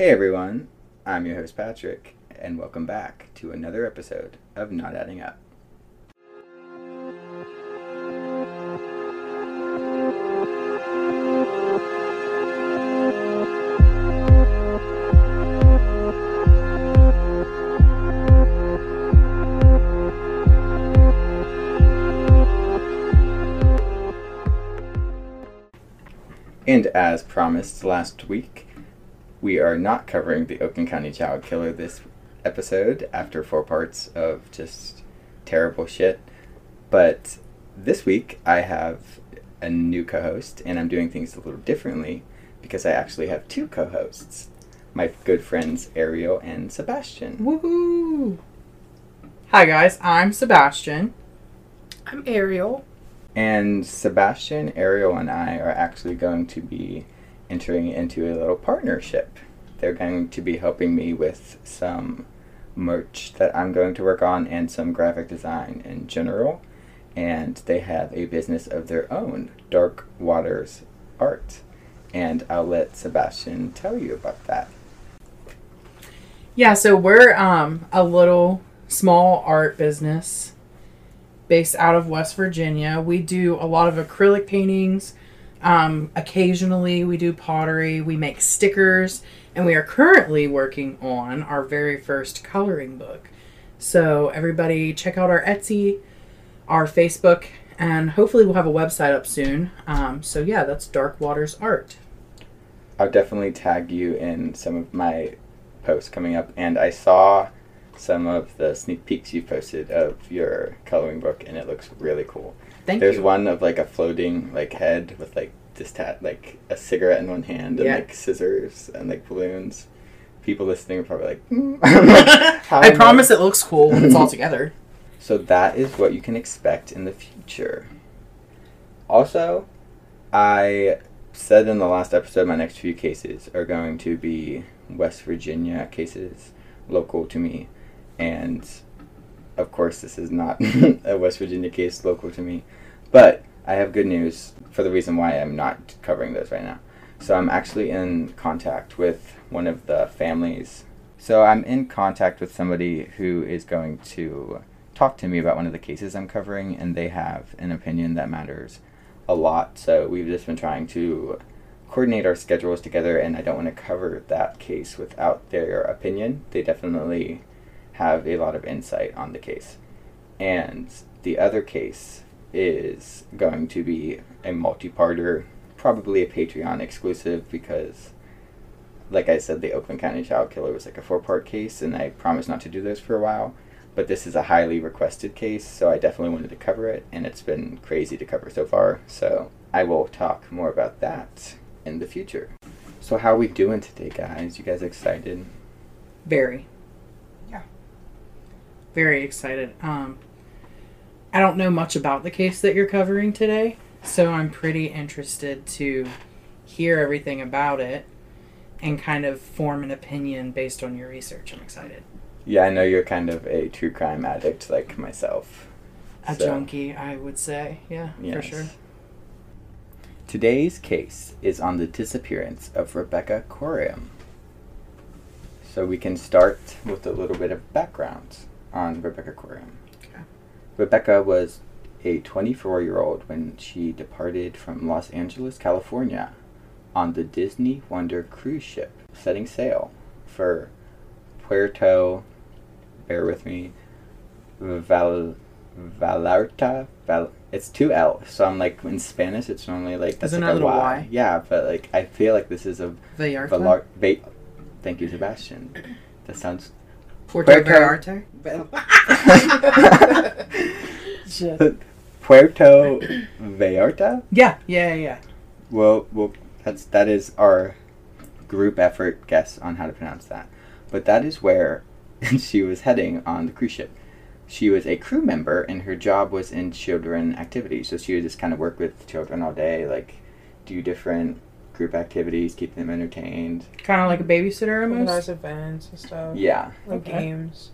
Hey everyone, I'm your host Patrick, and welcome back to another episode of Not Adding Up. And as promised last week, we are not covering the Oakland County Child Killer this episode after four parts of just terrible shit. But this week I have a new co host, and I'm doing things a little differently because I actually have two co hosts my good friends Ariel and Sebastian. Woohoo! Hi guys, I'm Sebastian. I'm Ariel. And Sebastian, Ariel, and I are actually going to be entering into a little partnership. They're going to be helping me with some merch that I'm going to work on and some graphic design in general. And they have a business of their own, Dark Waters Art. And I'll let Sebastian tell you about that. Yeah, so we're um, a little small art business based out of West Virginia. We do a lot of acrylic paintings. Um, occasionally, we do pottery. We make stickers, and we are currently working on our very first coloring book. So, everybody, check out our Etsy, our Facebook, and hopefully, we'll have a website up soon. Um, so, yeah, that's Dark Waters Art. I'll definitely tag you in some of my posts coming up. And I saw some of the sneak peeks you posted of your coloring book, and it looks really cool. Thank There's you. one of like a floating like head with like just tat like a cigarette in one hand and Yeah. like scissors and like balloons. People listening are probably like, mm. how I promise it looks cool when it's all together. So that is what you can expect in the future. Also, I said in the last episode my next few cases are going to be West Virginia cases local to me. And of course, this is not a West Virginia case local to me. But I have good news for the reason why I'm not covering those right now. So I'm actually in contact with one of the families. So I'm in contact with somebody who is going to talk to me about one of the cases I'm covering, and they have an opinion that matters a lot. So we've just been trying to coordinate our schedules together, and I don't want to cover that case without their opinion. They definitely have a lot of insight on the case. And the other case is going to be a multi-parter, probably a Patreon exclusive because like I said, the Oakland County Child Killer was like a four-part case, and I promised not to do those for a while. But this is a highly requested case, so I definitely wanted to cover it, and it's been crazy to cover so far. So I will talk more about that in the future. So how are we doing today, guys? You guys excited? Very. Yeah. Very excited. Um, I don't know much about the case that you're covering today, so I'm pretty interested to hear everything about it and kind of form an opinion based on your research. I'm excited. Yeah, I know you're kind of a true crime addict like myself. A So- junkie, I would say. Yeah, for sure. Today's case is on the disappearance of Rebecca Coriam. So we can start with a little bit of background on Rebecca Coriam. Rebecca was a 24 year old when she departed from Los Angeles, California on the Disney Wonder cruise ship, setting sail for Puerto, bear with me, Val, Vallarta. Val, it's two L, so I'm like in Spanish. It's normally like that's Isn't like a a Y. Y? Yeah, but like I feel like this is a Vallarta? Valar. Va- thank you, Sebastian. That sounds. Puerto Vallarta? Puerto Vallarta. Yeah, yeah, yeah. Well, well, that's that is our group effort guess on how to pronounce that. But that is where she was heading on the cruise ship. She was a crew member, and her job was in children activities. So she would just kind of work with children all day, like do different group activities, keep them entertained. Kind of like a babysitter almost. Organize events and stuff. Yeah, Like Okay. games.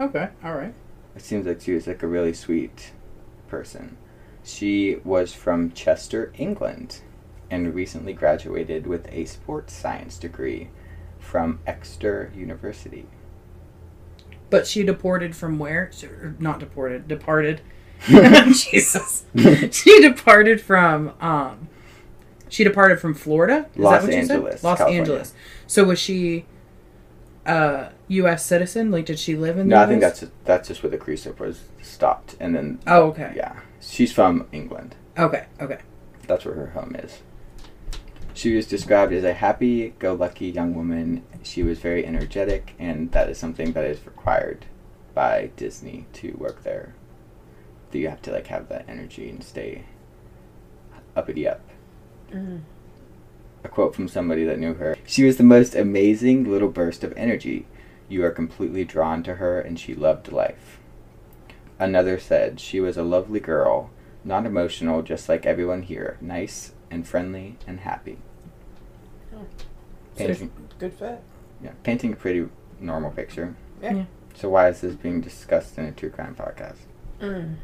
Okay, all right. it seems like she was like a really sweet person. She was from Chester, England, and recently graduated with a sports science degree from Exeter University. But she deported from where? Not deported. Departed. Jesus. she departed from. um She departed from Florida. Is Los that what you said? Angeles, Los California. Angeles. So was she a U.S. citizen? Like, did she live in? No, I think that's that's just where the cruise ship was stopped, and then Oh, okay. yeah, she's from England. Okay. Okay. That's where her home is. She was described as a happy-go-lucky young woman. She was very energetic, and that is something that is required by Disney to work there. That you have to like have that energy and stay uppity up. Mm. A quote from somebody that knew her. She was the most amazing little burst of energy. You are completely drawn to her, and she loved life. Another said she was a lovely girl, not emotional, just like everyone here, nice and friendly and happy. Oh. Painting, Good fit. yeah, painting a pretty normal picture. Yeah. Yeah. So why is this being discussed in a true crime podcast? Mm.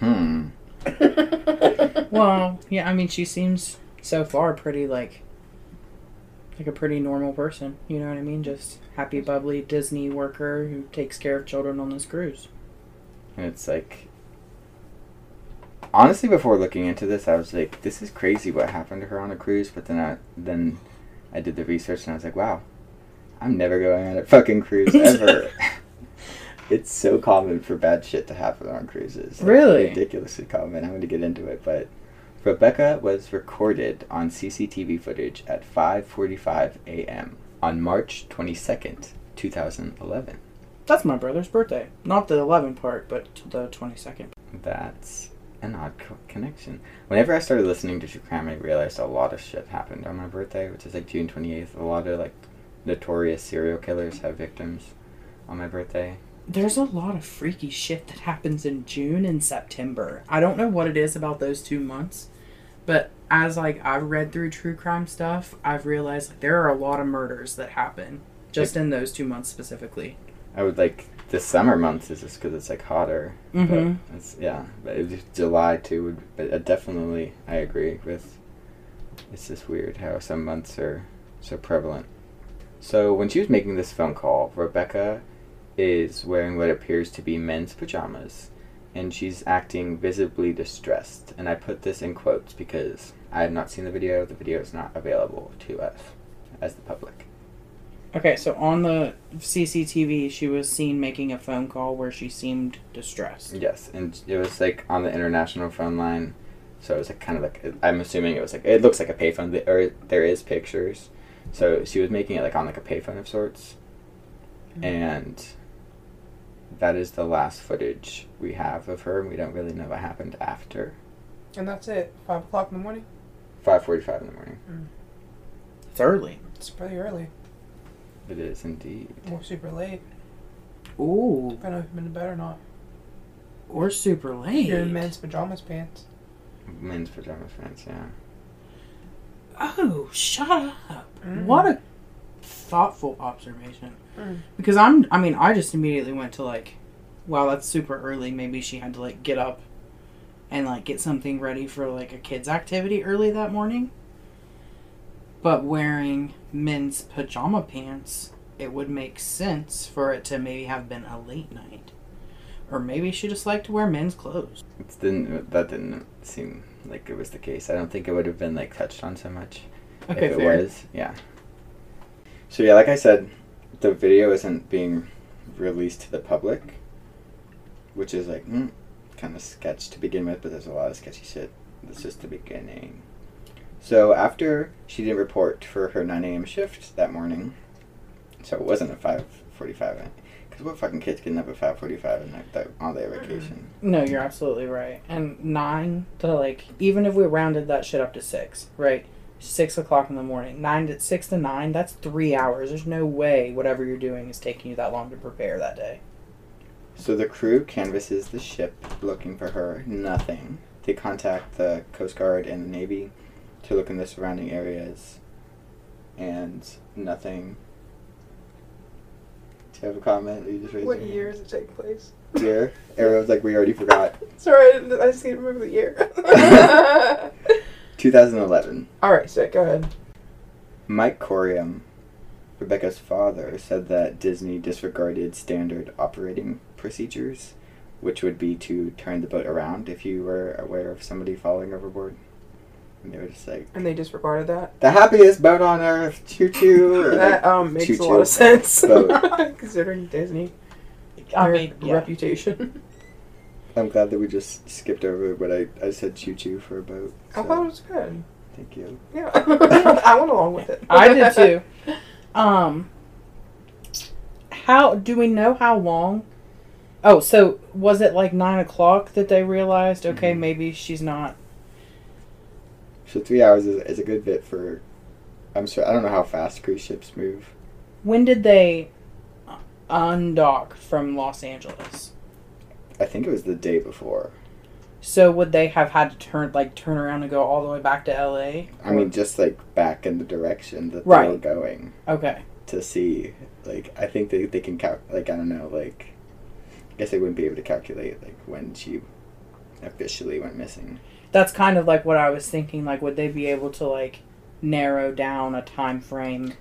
Hmm. Well, yeah. I mean, she seems so far pretty like like a pretty normal person. You know what I mean? Just happy, bubbly Disney worker who takes care of children on this cruise. And it's like, honestly, before looking into this, I was like, this is crazy what happened to her on a cruise. But then I then I did the research and I was like, wow, I'm never going on a fucking cruise ever. It's so common for bad shit to happen on cruises. Like, Really? ridiculously common. I'm going to get into it, but. Rebecca was recorded on CCTV footage at 5:45 a.m. on March 22nd, 2011. That's my brother's birthday. Not the 11 part, but the 22nd. That's an odd co- connection. Whenever I started listening to true crime, I realized a lot of shit happened on my birthday, which is like June 28th. A lot of like notorious serial killers have victims on my birthday. There's a lot of freaky shit that happens in June and September. I don't know what it is about those two months, but as like I've read through true crime stuff, I've realized like there are a lot of murders that happen just in those two months specifically. I would like the summer months is just because it's like hotter. Mm-hmm. But it's yeah, but it July too. Would, but uh, definitely I agree with. It's just weird how some months are so prevalent. So when she was making this phone call, Rebecca is wearing what appears to be men's pajamas, and she's acting visibly distressed. And I put this in quotes because I have not seen the video. The video is not available to us as the public. Okay, so on the CCTV, she was seen making a phone call where she seemed distressed. Yes, and it was like on the international phone line, so it was like kind of like I'm assuming it was like it looks like a payphone. Or there is pictures, so she was making it like on like a payphone of sorts, mm-hmm. and that is the last footage we have of her. and We don't really know what happened after And that's it. Five o'clock in the morning. five forty-five in the morning. It's early. It's pretty early. It is indeed. Or super late. Ooh, Depending if you've been to bed or not. or super late. You're in men's pajamas pants. Men's pajamas pants, yeah. Oh, shut up. Mm. What a thoughtful observation. Mm. Because I'm, I mean, I just immediately went to like, wow, that's super early. Maybe she had to like get up and like get something ready for like a kid's activity early that morning. But wearing men's pajama pants, it would make sense for it to maybe have been a late night. Or maybe she just liked to wear men's clothes. It didn't that didn't seem like it was the case. I don't think it would have been like touched on so much. Okay, if it fair. was, yeah. So yeah, like I said, the video isn't being released to the public, which is like mm, kind of sketch to begin with. But there's a lot of sketchy shit. That's just the beginning. So after she didn't report for her 9 a.m. shift that morning, so it wasn't a 5:45. Because what fucking kids getting up at 5:45 and like on their vacation? No, you're absolutely right. And nine to like, even if we rounded that shit up to six, right? Six o'clock in the morning, nine to six to nine. That's three hours. There's no way whatever you're doing is taking you that long to prepare that day. So the crew canvasses the ship looking for her. Nothing. They contact the Coast Guard and the Navy to look in the surrounding areas. And nothing. Do you have a comment? You just raised What year does it take place? Year. Everyone's like, we already forgot. Sorry, I, didn't, I just can't remember the year. 2011. Alright, sick. Go ahead. Mike Coriam Rebecca's father said that Disney disregarded standard operating procedures, which would be to turn the boat around if you were aware of somebody falling overboard. And they were just like, And they disregarded that. the happiest boat on earth, choo choo. That um makes a lot of sense. boat. Considering Disney. I their mean, yeah. reputation. I'm glad that we just skipped over what I, I said choo choo for a boat. I thought it was good. Thank you. Yeah. I went along with it. I did too. Um, how do we know how long? Oh, so was it like nine o'clock that they realized? Okay, Mhm. maybe she's not. So three hours is, is a good bit for. I'm sure I don't know how fast cruise ships move. When did they undock from Los Angeles? I think it was the day before. So would they have had to turn like turn around and go all the way back to L.A.? I mean, just like back in the direction that they Right. were going Okay. to see. Like, I think they, they can cal- like I don't know like. I guess they wouldn't be able to calculate like when she officially went missing. That's kind of like what I was thinking. Like, would they be able to like narrow down a time frame?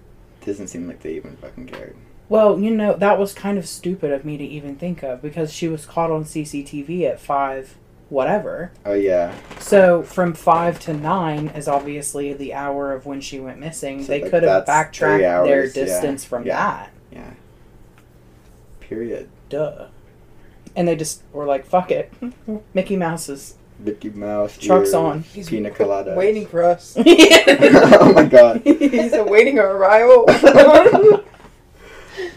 Doesn't seem like they even fucking cared. Well, you know, that was kind of stupid of me to even think of because she was caught on CCTV at five, whatever. Oh yeah, So from five to nine is obviously the hour of when she went missing. So, they like, could have that's three backtracked their hours, yeah, distance from yeah. that. yeah. Period. Duh. And they just were like, "Fuck it, Mickey Mouse is." Mickey Mouse. Truck's on. He's Pina colada. Waiting for us. oh my god. He's awaiting our arrival.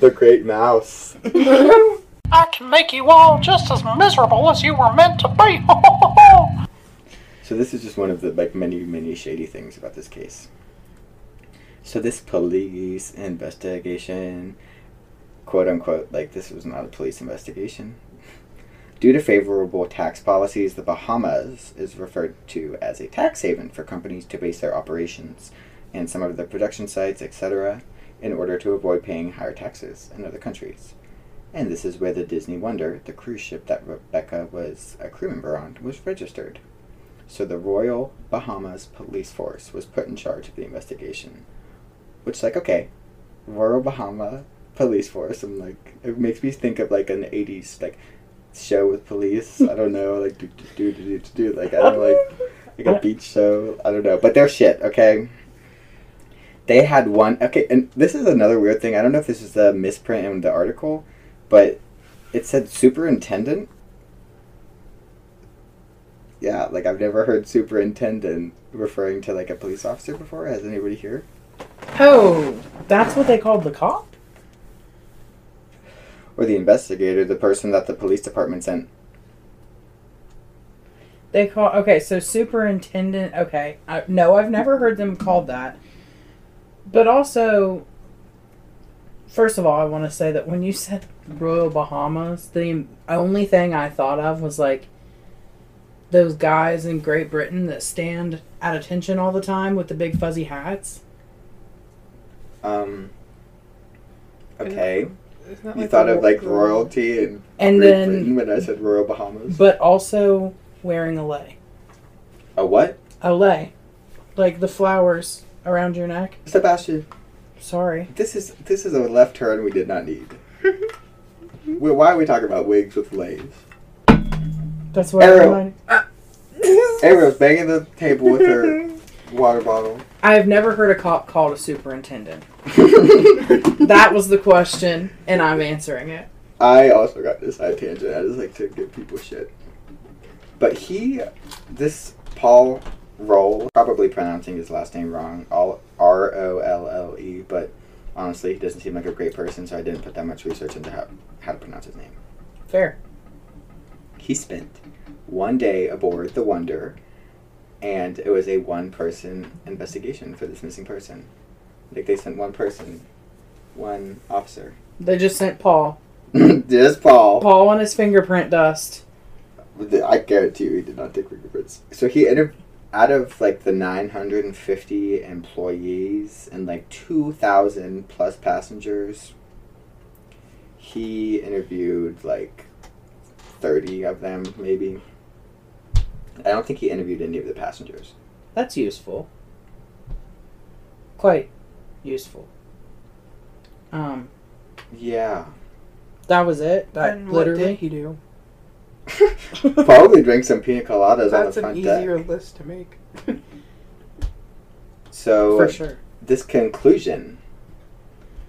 The Great Mouse. I can make you all just as miserable as you were meant to be. So this is just one of the like many many shady things about this case. So this police investigation, quote unquote, like this was not a police investigation. Due to favorable tax policies, the Bahamas is referred to as a tax haven for companies to base their operations and some of their production sites, etc., in order to avoid paying higher taxes in other countries. And this is where the Disney Wonder, the cruise ship that Rebecca was a crew member on, was registered. So the Royal Bahamas Police Force was put in charge of the investigation. Which, like, okay, Royal Bahama Police Force. I'm like, it makes me think of like an '80s like show with police. I don't know, like do do do do do, do like I don't know, like like a beach show. I don't know, but they're shit. Okay. They had one. Okay, and this is another weird thing. I don't know if this is a misprint in the article, but it said superintendent yeah, like I've never heard superintendent referring to like a police officer before. Has anybody here? Oh, that's what they called the cop. Or the investigator, the person that the police department sent. They call okay, so superintendent. Okay, I, no, I've never heard them called that. But also, first of all, I want to say that when you said Royal Bahamas, the only thing I thought of was like those guys in Great Britain that stand at attention all the time with the big fuzzy hats. Um. Okay, Isn't you thought of like royalty and And Great then, Britain when I said Royal Bahamas. but also wearing a lei. A what? A lei, like the flowers around your neck. Sebastian, Sorry. this is this is a left turn we did not need. Why are we talking about wigs with lays? That's what Ariel. I reminded. Ariel's banging the table with her water bottle. I have never heard a cop called a superintendent. That was the question, and I'm answering it. I also got this side tangent. I just like to give people shit. But he, this Paul Roll, probably pronouncing his last name wrong, all R O L L E, but honestly, he doesn't seem like a great person, so I didn't put that much research into how, how to pronounce his name. Fair. He spent one day aboard the Wonder, and it was a one person investigation for this missing person. Like, they sent one person, one officer. They just sent Paul. just Paul. Paul and his fingerprint dust. I guarantee you he did not take fingerprints. So he inter- out of like the 950 employees and like 2,000 plus passengers, he interviewed like 30 of them, maybe. I don't think he interviewed any of the passengers. That's useful. Quite useful. Um, Yeah. that was it. That and what did literally. he do? Probably drink some pina coladas on the front deck. That's an easier list to make. So For sure. this conclusion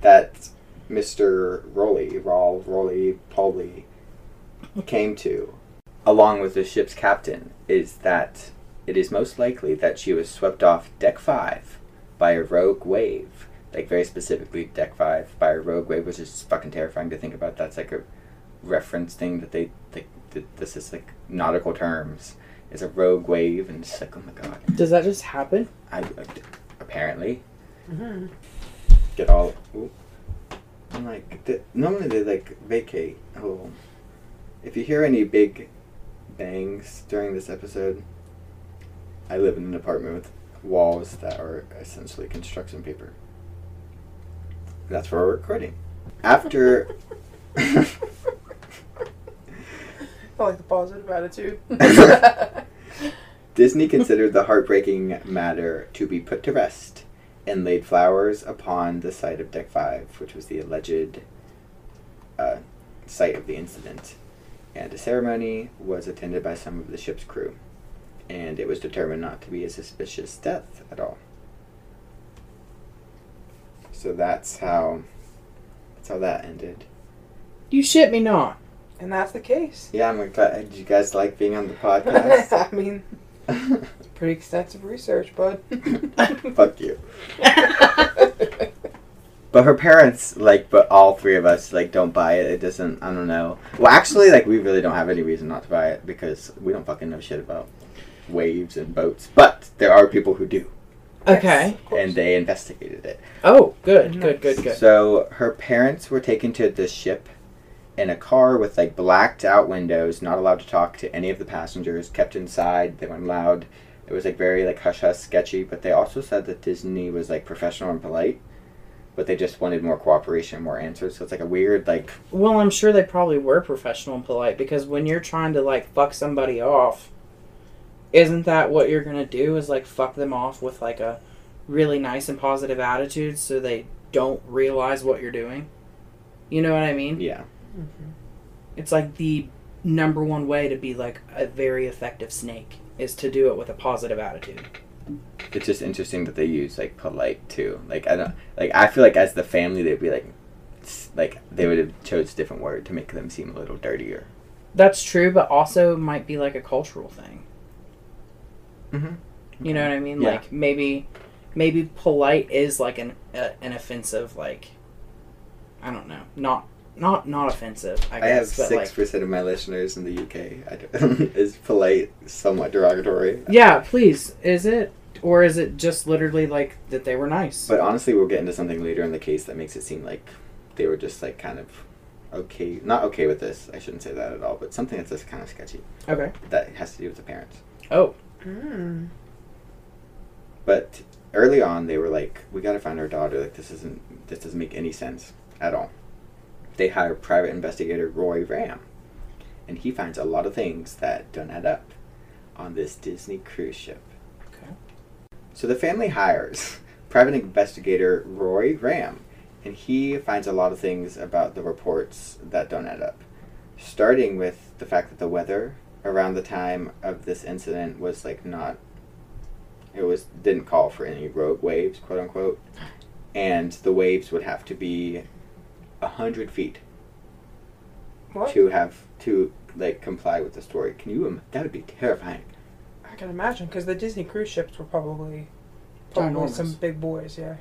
that Mr. Rowley, Rawl, Rowley, Pauly came to, along with the ship's captain, is that it is most likely that she was swept off deck five by a rogue wave. Like very specifically deck five by a rogue wave, which is fucking terrifying to think about. That's like a reference thing that they like th- this is like nautical terms. It's a rogue wave and it's like oh my god. Does that just happen? I, I apparently Mm-hmm. get all. Ooh. I'm like, th- normally they like vacate. Oh, if you hear any big bangs during this episode, I live in an apartment with walls that are essentially construction paper. That's where we're recording. After. I like the positive attitude. Disney considered the heartbreaking matter to be put to rest and laid flowers upon the site of Deck 5, which was the alleged uh, site of the incident. And a ceremony was attended by some of the ship's crew, and it was determined not to be a suspicious death at all. So that's how that's how that ended. You shit me not. And that's the case. Yeah, I'm glad. Uh, Did you guys like being on the podcast? I mean, it's pretty extensive research, bud. Fuck you. But her parents, like, but all three of us, like, don't buy it. It doesn't, I don't know. Well, actually, like, we really don't have any reason not to buy it because we don't fucking know shit about waves and boats. But there are people who do, Okay. Of and they investigated it. Oh, good, good, good, good. So her parents were taken to the ship in a car with, like, blacked out windows, not allowed to talk to any of the passengers, kept inside. They weren't allowed. It was, like, very, like, hush hush sketchy. But they also said that Disney was, like, professional and polite. But they just wanted more cooperation, more answers. So it's like a weird, like, Well, I'm sure they probably were professional and polite because when you're trying to like fuck somebody off, isn't that what you're gonna do? Is like fuck them off with like a really nice and positive attitude so they don't realize what you're doing? You know what I mean? yeah. Mhm. It's like the number one way to be like a very effective snake is to do it with a positive attitude. It's just interesting that they use, like, polite, too. Like, I don't, like, I feel like as the family, they'd be like, like, they would have chose a different word to make them seem a little dirtier. That's true, but also might be like a cultural thing. Mm-hmm. You know what I mean? Yeah. Like maybe, maybe polite is like an uh, an offensive like, I don't know, not not not offensive. I I have guess, six like, percent of my listeners in the UK. Is polite somewhat derogatory? yeah, please, is it or is it just literally like that they were nice? But honestly, we'll get into something later in the case that makes it seem like they were just like kind of okay, not okay with this. I shouldn't say that at all, but something that's just kind of sketchy okay. that has to do with the parents. Oh, Mm. But early on, they were like, "We got to find our daughter. Like this isn't this doesn't make any sense at all." They hire private investigator Roy Ram, and he finds a lot of things that don't add up on this Disney cruise ship. Okay. So the family hires private investigator Roy Ram, and he finds a lot of things about the reports that don't add up. Starting with the fact that the weather around the time of this incident was like not it was didn't call for any rogue waves, quote unquote. And the waves would have to be a hundred feet What? to have to like comply with the story. Can you? im- That would be terrifying. I can imagine because the Disney cruise ships were probably probably Ginormous. some big boys. Yeah.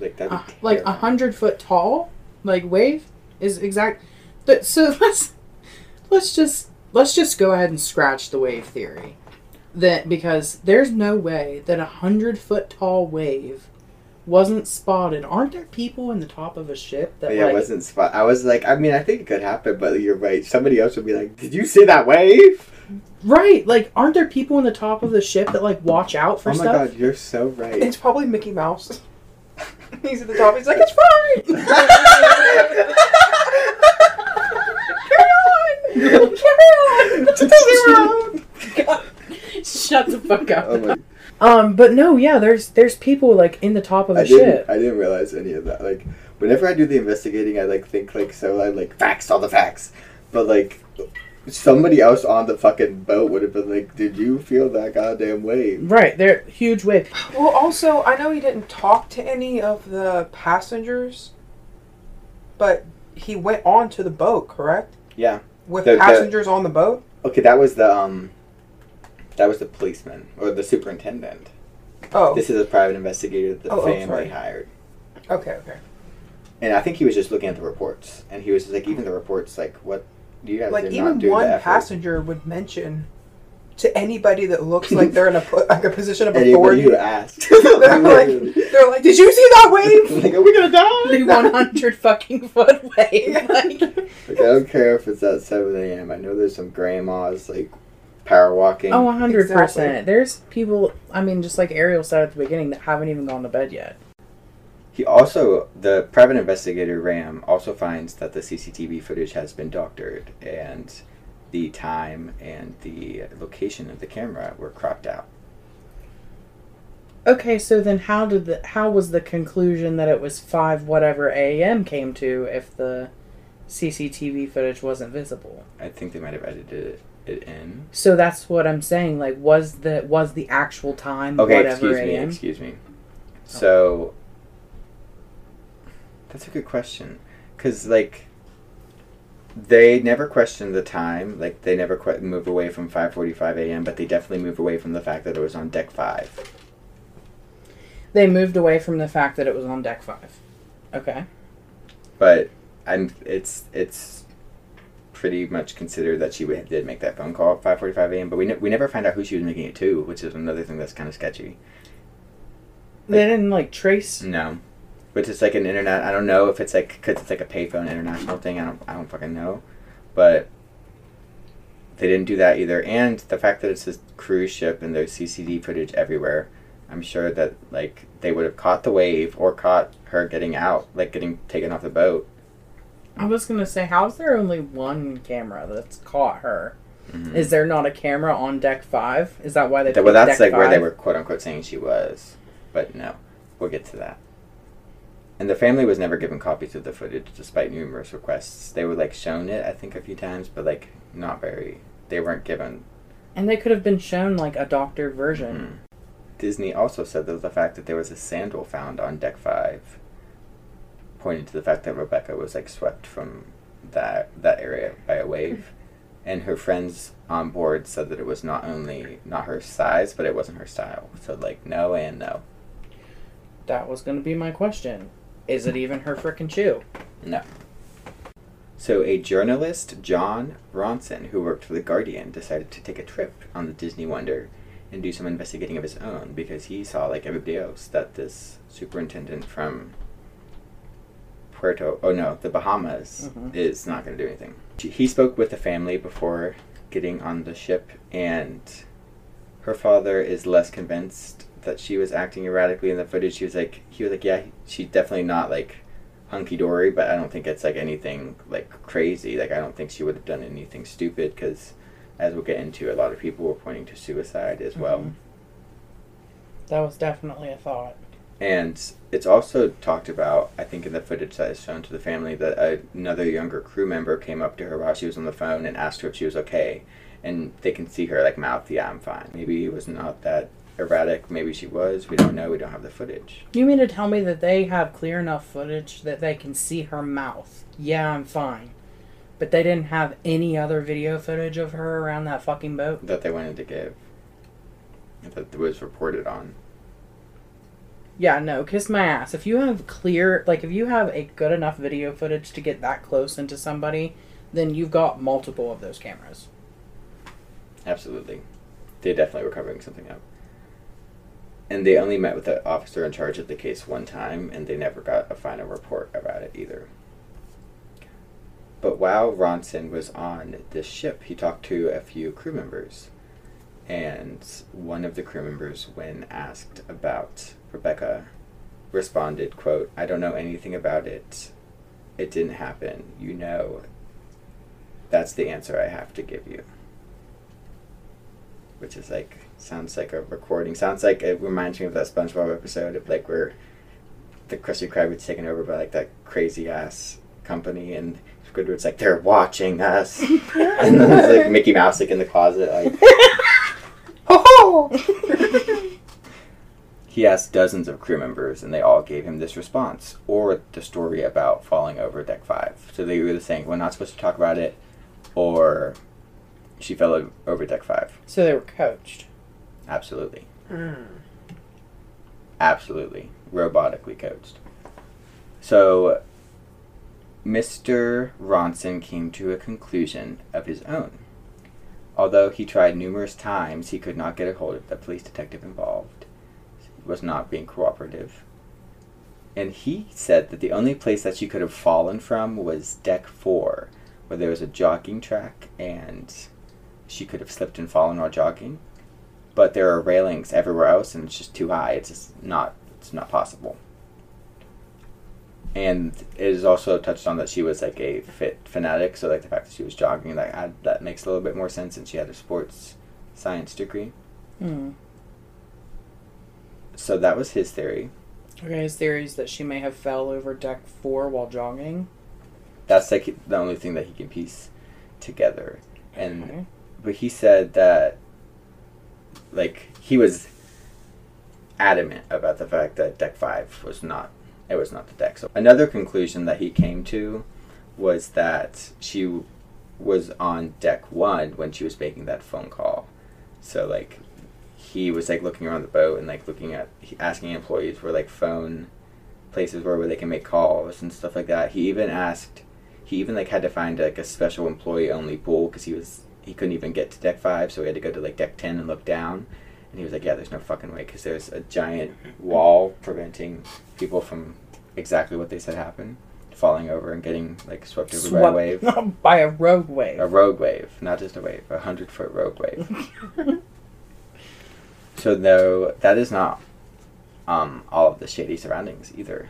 Like that. uh, like a hundred foot tall, like wave is exact. But so let's let's just let's just go ahead and scratch the wave theory. That because there's no way that a hundred foot tall wave wasn't spotted. Aren't there people in the top of a ship that yeah, like wasn't spot. I was like, I mean, I think it could happen, but you're right. Somebody else would be like, "Did you see that wave?" right? Like, aren't there people in the top of the ship that like watch out for stuff? oh my stuff? god, you're so right. It's probably Mickey Mouse. He's at the top. He's like, it's fine. Carry on. Carry on. Shut the fuck up. oh my! Um, but no, yeah, there's there's people like in the top of a I didn't. ship. I didn't realize any of that. Like whenever I do the investigating, I like think like so. I like facts, all the facts, but like somebody else on the fucking boat would have been like, "Did you feel that goddamn wave?" Right, they're huge wave. Well, also, I know he didn't talk to any of the passengers, but he went on to the boat, correct? Yeah. With The- the- passengers on the boat? Okay, that was the um, that was the policeman or the superintendent. Oh, This is a private investigator that the Oh, oh, family sorry. hired. okay, okay. And I think he was just looking at the reports, and he was like, even the reports, like, what do you guys Like, did even not do one effort. passenger would mention to anybody that looks like they're in a, po- like a position of Anybody authority. who asked, they're, like, they're like, did you see that wave? like, are we gonna die? The 100 fucking foot wave. Like, Like, I don't care if it's at seven a.m. I know there's some grandmas like power walking. oh, 100%. Exactly. There's people, I mean, just like Ariel said at the beginning, that haven't even gone to bed yet. He also, the private investigator Ram, also finds that the CCTV footage has been doctored, and the time and the location of the camera were cropped out. Okay, so then how did the how was the conclusion that it was five whatever a.m. came to if the CCTV footage wasn't visible? I think they might have edited it in. So that's what I'm saying. Like, was the was the actual time Okay, whatever excuse me, a.m.? excuse me. Oh. So, that's a good question, because like, they never questioned the time. Like, they never que- moved away from five forty-five a.m., but they definitely moved away from the fact that it was on deck five. They moved away from the fact that it was on deck five. Okay. But I'm it's it's pretty much considered that she did make that phone call at five forty-five a.m. But we ne- we never find out who she was making it to, which is another thing that's kind of sketchy. They didn't like trace. No, but it's like an internet. I don't know if it's like because it's like a payphone international thing. I don't I don't fucking know, but they didn't do that either. And the fact that it's a cruise ship and there's CCD footage everywhere, I'm sure that like they would have caught the wave or caught her getting out, like getting taken off the boat. I was gonna say, how's there only one camera that's caught her? Mhm. Is there not a camera on deck five? Is that why they? Th- well, that's like where they were quote unquote saying she was, but no, we'll get to that. And the family was never given copies of the footage, despite numerous requests. They were like shown it, I think, a few times, but like not very. They weren't given. And they could have been shown like a doctored version. Mhm. Disney also said that the fact that there was a sandal found on deck five pointed to the fact that Rebecca was like swept from that that area by a wave. Mm-hmm. And her friends on board said that it was not only not her size, but it wasn't her style. So like no and no. That was gonna be my question. Is it even her frickin' shoe? No. So a journalist, Jon Ronson, who worked for The Guardian, decided to take a trip on the Disney Wonder and do some investigating of his own because he saw, like everybody else, that this superintendent from Puerto, oh no, the Bahamas, Mhm. is not going to do anything. He spoke with the family before getting on the ship, and her father is less convinced that she was acting erratically in the footage. He was like, he was like, yeah, she's definitely not like hunky dory, but I don't think it's like anything like crazy. Like I don't think she would have done anything stupid because, as we'll get into, a lot of people were pointing to suicide as well. Mhm. That was definitely a thought. And it's also talked about, I think, in the footage that is shown to the family, that another younger crew member came up to her while she was on the phone and asked her if she was okay. And they can see her like mouth, "Yeah, I'm fine." Maybe it was not that erratic. Maybe she was. We don't know. We don't have the footage. You mean to tell me that they have clear enough footage that they can see her mouth? Yeah, I'm fine. But they didn't have any other video footage of her around that fucking boat? that they wanted to give. That was reported on. Yeah, no, kiss my ass. If you have clear, like, if you have a good enough video footage to get that close into somebody, then you've got multiple of those cameras. Absolutely. They definitely were covering something up. And they only met with the officer in charge of the case one time, and they never got a final report about it either. But while Ronson was on this ship, he talked to a few crew members. And one of the crew members, when asked about Rebecca, responded, quote, I don't know anything about it. It didn't happen. You know. That's the answer I have to give you which is like sounds like a recording. Sounds like it reminds me of that SpongeBob episode of like where the Krusty Krab gets taken over by like that crazy ass company, and Squidward's like they're watching us, and then there's like Mickey Mouse like in the closet. Like he asked dozens of crew members, and they all gave him this response or the story about falling over deck five. So they were either saying we're not supposed to talk about it, or she fell over deck five. So they were coached. Absolutely. Mm. absolutely robotically coached. So, Mr. Ronson came to a conclusion of his own. Although he tried numerous times, he could not get a hold of the police detective involved. Was not being cooperative. And he said that the only place that she could have fallen from was deck four, where there was a jogging track and she could have slipped and fallen while jogging. But there are railings everywhere else and it's just too high. It's just not it's not possible. And it is also touched on that she was like a fit fanatic. So like the fact that she was jogging that that makes a little bit more sense and she had a sports science degree. Hmm. So that was his theory Okay, his theory is that she may have fell over deck four while jogging. that's like the only thing that he can piece together and Okay. but he said that like he was adamant about the fact that deck five was not it was not the deck so another conclusion that he came to was that she was on deck one when she was making that phone call so like he was like looking around the boat and like looking at asking employees where like phone places were where they can make calls and stuff like that. He even asked he even like had to find like a special employee only pool because he was he couldn't even get to deck five so he had to go to like deck 10 and look down. And he was like yeah there's no fucking way because there's a giant wall preventing people from exactly what they said happened falling over and getting like swept over by a wave. by a rogue wave. a rogue wave not just a wave a hundred foot rogue wave so though that is not um, all of the shady surroundings either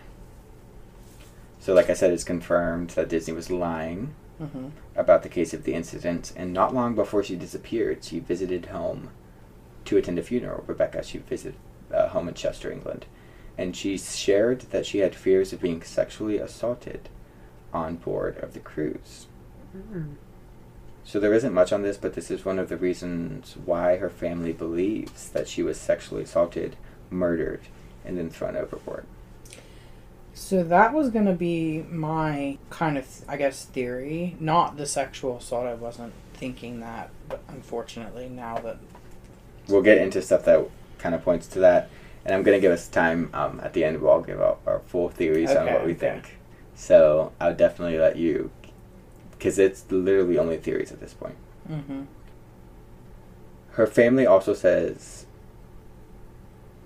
so like i said it's confirmed that disney was lying hmm about the case of the incident, and not long before she disappeared, she visited home to attend a funeral. Rebecca, she visited uh, home in Chester, England, and she shared that she had fears of being sexually assaulted on board of the cruise. Mm. So there isn't much on this, but this is one of the reasons why her family believes that she was sexually assaulted, murdered, and then thrown overboard. So that was going to be my kind of, I guess, theory. Not the sexual assault. I wasn't thinking that, but unfortunately, now that. We'll get into stuff that kind of points to that, and I'm going to give us time um, at the end. We'll all give out our full theories on what we okay. think. So I'll definitely let you, because it's literally only theories at this point. hmm Her family also says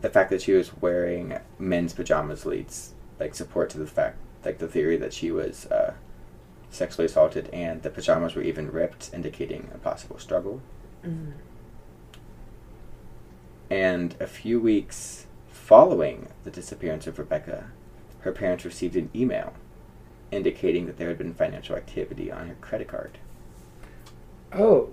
the fact that she was wearing men's pajamas leads like support to the fact, like the theory that she was uh, sexually assaulted, and the pajamas were even ripped, indicating a possible struggle. Mm. And a few weeks following the disappearance of Rebecca, her parents received an email indicating that there had been financial activity on her credit card. Oh.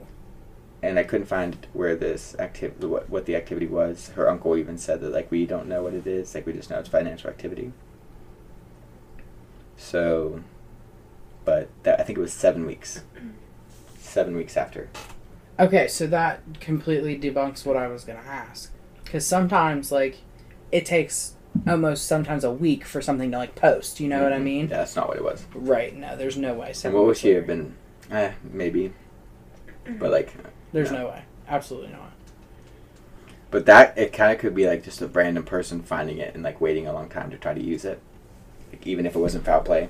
And I couldn't find where this activity, what, what the activity was. Her uncle even said that, like, we don't know what it is. Like, we just know it's financial activity. So, but that, I think it was seven weeks. Seven weeks after. Okay, so that completely debunks what I was going to ask. Because sometimes, like, it takes almost sometimes a week for something to, like, post. You know what I Mhm. mean? Yeah, that's not what it was. Right, no, there's no way. And what would she have been? Eh, maybe. But like, There's no. no way. Absolutely not. but that it kind of could be like just a random person finding it and like waiting a long time to try to use it, like, even if it wasn't foul play.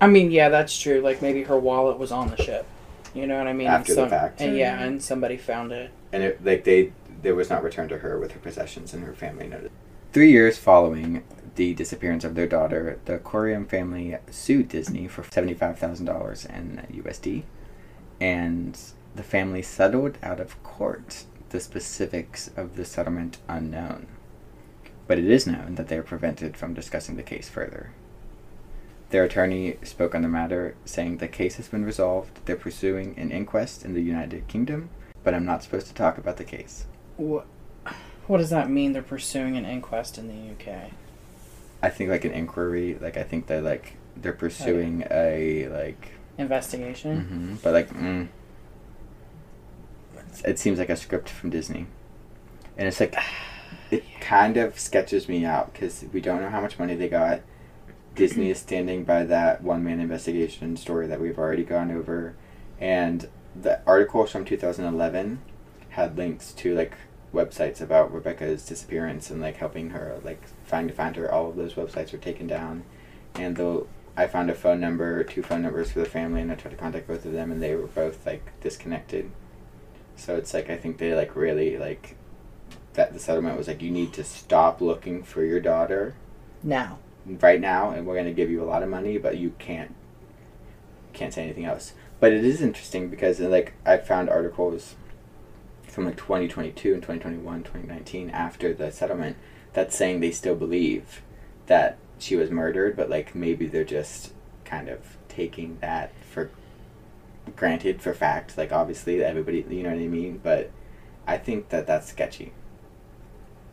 I mean, yeah, that's true. Like, maybe her wallet was on the ship. You know what I mean? And After the fact. And yeah, Mhm. and somebody found it. and it, like they there was not returned to her with her possessions and her family noted. Three years following the disappearance of their daughter, the Coriam family sued Disney for seventy five thousand dollars in USD, and the family settled out of court. The specifics of the settlement unknown, but it is known that they are prevented from discussing the case further. Their attorney spoke on the matter, saying the case has been resolved. They're pursuing an inquest in the United Kingdom but I'm not supposed to talk about the case. What, what does that mean? They're pursuing an inquest in the UK. I think like an inquiry. Like I think that like they're pursuing a like. Investigation. hmm but like, mm, it seems like a script from Disney, and it's like it kind of sketches me out because we don't know how much money they got. Disney is standing by that one man investigation story that we've already gone over, and the articles from 2011 had links to like websites about Rebecca's disappearance and like helping her like trying to find her. All of those websites were taken down, and though I found a phone number, two phone numbers for the family, and I tried to contact both of them, and they were both like disconnected. So it's like I think they like really like that the settlement was like you need to stop looking for your daughter Now. right now, and we're gonna give you a lot of money, but you can't can't say anything else. But it is interesting because like I found articles from like 2022 and 2021, 2019 after the settlement that's saying they still believe that she was murdered, but like maybe they're just kind of taking that for granted for fact. Like obviously everybody, you know what I mean. But I think that that's sketchy.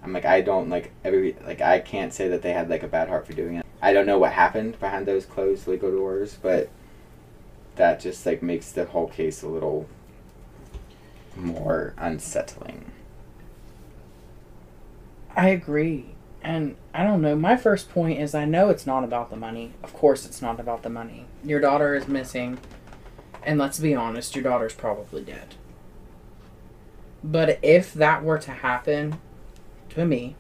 I'm like I don't like every like I can't say that they had like a bad heart for doing it. I don't know what happened behind those closed legal doors, but that just like makes the whole case a little more unsettling. I agree. And I don't know. My first point is I know it's not about the money. Of course, it's not about the money. Your daughter is missing. And let's be honest, your daughter's probably dead. But if that were to happen to me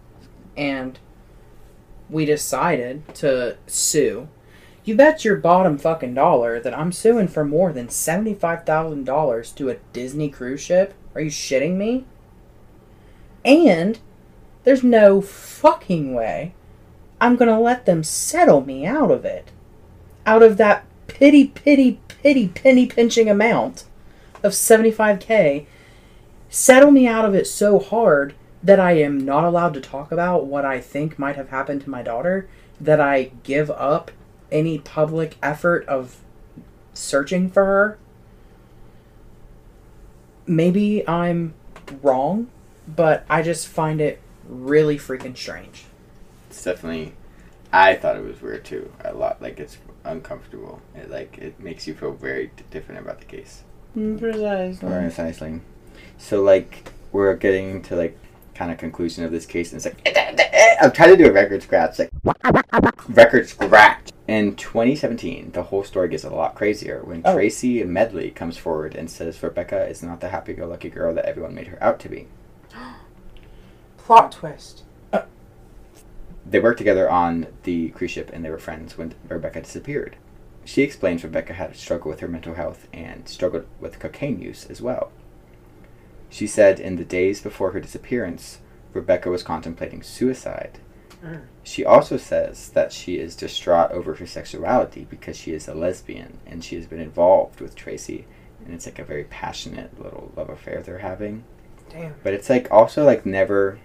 and we decided to sue, you bet your bottom fucking dollar that I'm suing for more than $75,000 to a Disney cruise ship. Are you shitting me? And there's no fucking way I'm gonna let them settle me out of it. Out of that pity, pity, pity, penny pinching amount of 75k. Settle me out of it so hard that I am not allowed to talk about what I think might have happened to my daughter, that I give up any public effort of searching for her. Maybe I'm wrong, but I just find it really freaking strange. It's definitely. I thought it was weird too. A lot like it's uncomfortable. It like it makes you feel very d- different about the case. Mm, precisely. Precisely. So like we're getting to like kind of conclusion of this case, and it's like I'm trying to do a record scratch, like record scratch. In 2017, the whole story gets a lot crazier when Oh. Tracy Medley comes forward and says Rebecca is not the happy-go-lucky girl that everyone made her out to be. Plot twist. They worked together on the cruise ship and they were friends when Rebecca disappeared. She explains Rebecca had a struggle with her mental health and struggled with cocaine use as well. She said in the days before her disappearance, Rebecca was contemplating suicide. Mm. She also says that she is distraught over her sexuality because she is a lesbian and she has been involved with Tracy and it's like a very passionate little love affair they're having. Damn. But it's like also like never.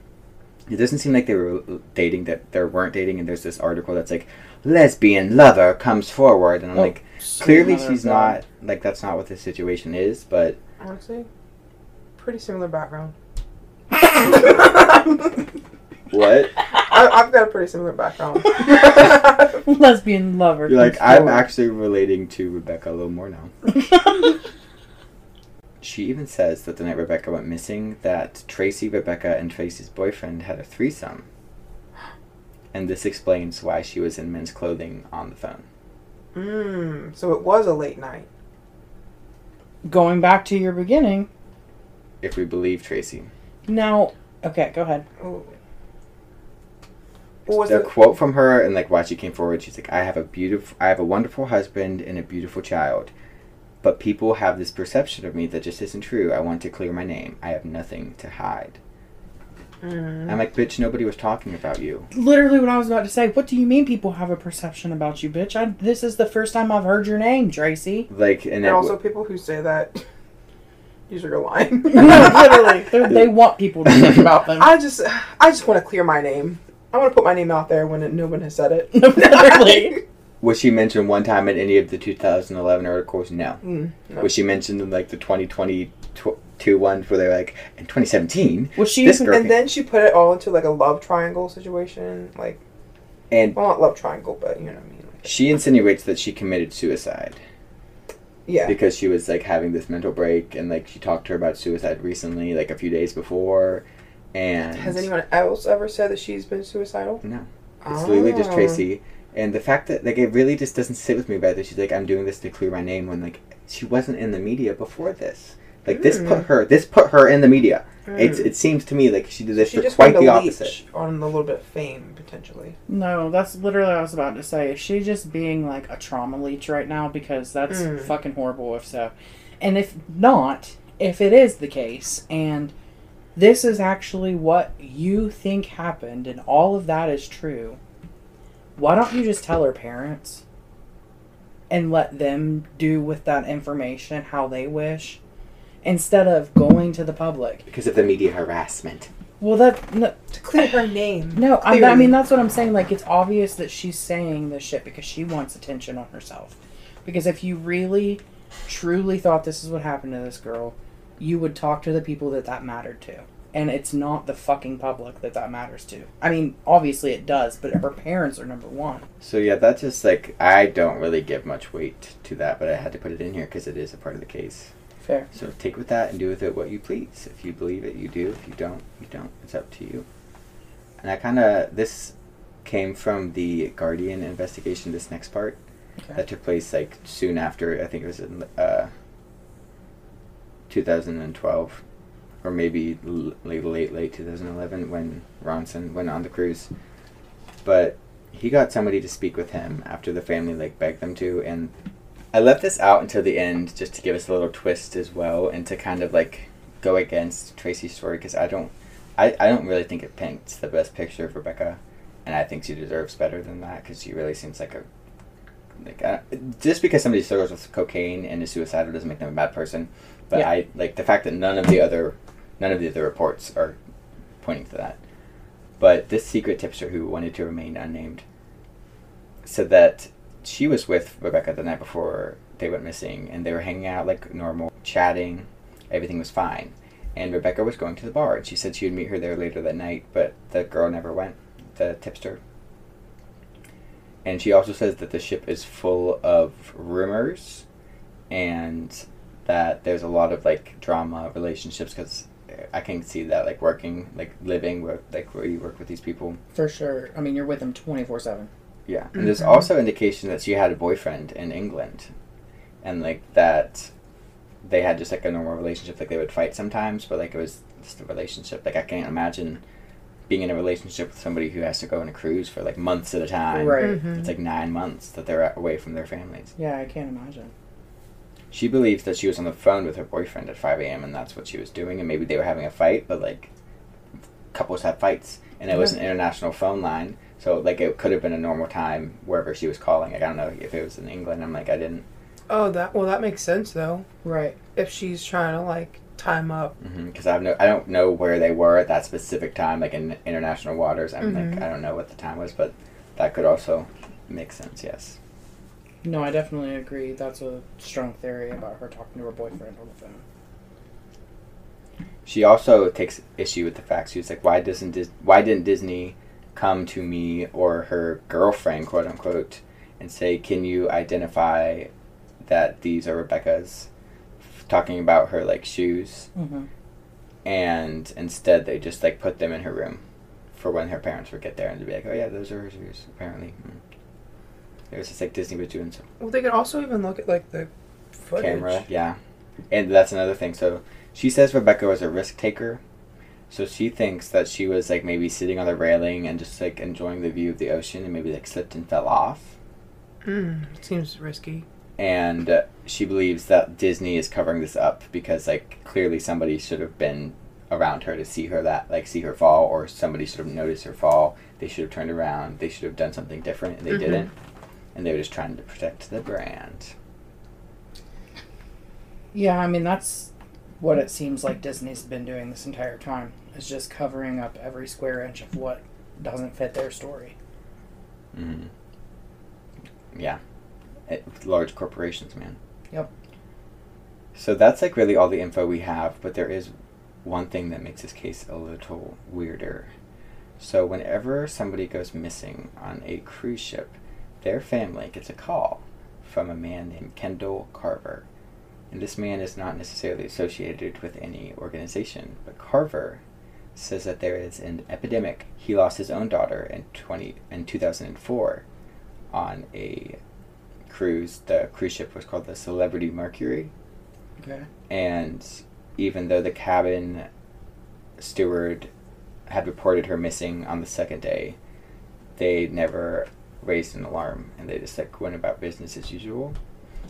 It doesn't seem like they were dating that they weren't dating, and there's this article that's like lesbian lover comes forward, and I'm Oh, like clearly Mother she's of not like that's not what the situation is, but Honestly, pretty similar background. what I, I've got a pretty similar background. Lesbian lover. you're like I'm forward. actually relating to Rebecca a little more now. She even says that the night Rebecca went missing, that Tracy, Rebecca, and Tracy's boyfriend had a threesome. And this explains why she was in men's clothing on the phone. Mmm. So it was a late night. Going back to your beginning. If we believe Tracy. Now, okay, go ahead. Ooh. What was the the quote from her and like why she came forward she's like i have a beautiful i have a wonderful husband and a beautiful child but people have this perception of me that just isn't true i want to clear my name i have nothing to hide Mm. i'm like bitch nobody was talking about you Literally, what I was about to say. What do you mean people have a perception about you, bitch? I, this is the first time I've heard your name, Tracy. like and, And it, also, people who say that usually are lying. no, literally, they want people to think about them. I just, I just want to clear my name. I want to put my name out there when it, no one has said it. Literally. was she mentioned one time in any of the 2011 articles no Mm, no. was she mentioned in like the 2022 ones where they're like in 2017 Was she? This girl- And then she put it all into like a love triangle situation. Like, And Well, not love triangle, but you know what I mean. Like, she insinuates that she committed suicide yeah. because she was like having this mental break and like she talked to her about suicide recently, like a few days before. And Has anyone else ever said that she's been suicidal? No. It's literally just Oh. Tracy. And the fact that like it really just doesn't sit with me about that she's like, I'm doing this to clear my name when like she wasn't in the media before this. Like this Mm. put her this put her in the media. It's Mm. it seems to me like she did this she for just quite the opposite. leech on a little bit of fame potentially. No, that's literally what I was about to say. Is she just being like a trauma leech right now? Because that's Mm. fucking horrible if so. And if not, if it is the case, and this is actually what you think happened, and all of that is true, why don't you just tell her parents? And let them do with that information how they wish, instead of going to the public. Because of the media harassment. Well, that no, To clear her name. no, I, I mean that's what I'm saying. Like it's obvious that she's saying this shit because she wants attention on herself. Because if you really, truly thought this is what happened to this girl, you would talk to the people that that mattered to, and it's not the fucking public that that matters to. I mean, obviously it does, but her parents are number one. So yeah, that's just like I don't really give much weight to that, but I had to put it in here because it is a part of the case. Fair. So take with that and do with it what you please. If you believe it, you do. If you don't, you don't. It's up to you. And I kind of this came from the Guardian investigation. This next part Okay. that took place like soon after. I think it was in uh, 2012, or maybe l- like late late 2011 when Ronson went on the cruise. But he got somebody to speak with him after the family like begged them to, and I left this out until the end just to give us a little twist as well, and to kind of like go against Tracy's story because I don't, I, I don't really think it paints the best picture of Rebecca, and I think she deserves better than that because she really seems like a like I, just because somebody struggles with cocaine and is suicidal doesn't make them a bad person. But Yeah. I like the fact that none of the other none of the other reports are pointing to that. But this secret tipster who wanted to remain unnamed said that she was with Rebecca the night before they went missing and they were hanging out like normal, chatting, everything was fine. And Rebecca was going to the bar and she said she would meet her there later that night, but the girl never went, the tipster. And she also says that the ship is full of rumors and that there's a lot of like drama relationships because I can see that like working, like living with like where you work with these people. For sure. I mean, you're with them twenty four seven. Yeah, and there's also indication that she had a boyfriend in England, and like that, they had just like a normal relationship. Like they would fight sometimes, but like it was just a relationship. Like I can't imagine being in a relationship with somebody who has to go on a cruise for like months at a time. Right. Mhm. It's like nine months that they're away from their families. Yeah, I can't imagine. She believes that she was on the phone with her boyfriend at 5 a.m. and that's what she was doing, and maybe they were having a fight, but like couples have fights, and it was an international phone line, so like it could have been a normal time wherever she was calling. Like, I don't know if it was in England. I'm like, I didn't, Oh, that well, that makes sense though. Right. If she's trying to like time up. because I have no, I don't know where they were at that specific time, like in international waters. I'm Mhm. like, I don't know what the time was, but that could also make sense. Yes. No, I definitely agree. That's a strong theory about her talking to her boyfriend on the phone. She also takes issue with the fact she was like, why doesn't Dis- why didn't Disney come to me or her girlfriend, quote unquote, and say, can you identify that these are Rebecca's? Talking about her like shoes, Mm-hmm. and instead they just like put them in her room for when her parents would get there and to be like, oh yeah, those are her shoes. Apparently, mm. It was just like Disney was doing some Well, they could also even look at like the footage. camera. Yeah. And that's another thing. So she says Rebecca was a risk taker. So she thinks that she was like maybe sitting on the railing and just like enjoying the view of the ocean and maybe like slipped and fell off. Mm, it seems risky. And uh, she believes that Disney is covering this up because like clearly somebody should have been around her to see her that like see her fall or somebody should have noticed her fall. They should have turned around. They should have done something different and they Mhm. didn't. And they were just trying to protect the brand. Yeah, I mean that's what it seems like Disney's been doing this entire time. Is just covering up every square inch of what doesn't fit their story. Mm. Yeah. It, large corporations, man. Yep. So that's like really all the info we have, but there is one thing that makes this case a little weirder. So whenever somebody goes missing on a cruise ship, their family gets a call from a man named Kendall Carver. And this man is not necessarily associated with any organization, but Carver says that there is an epidemic. He lost his own daughter in 20 in 2004 on a cruise. The cruise ship was called the Celebrity Mercury Okay. and even though the cabin steward had reported her missing on the second day, they never raised an alarm and they just like went about business as usual.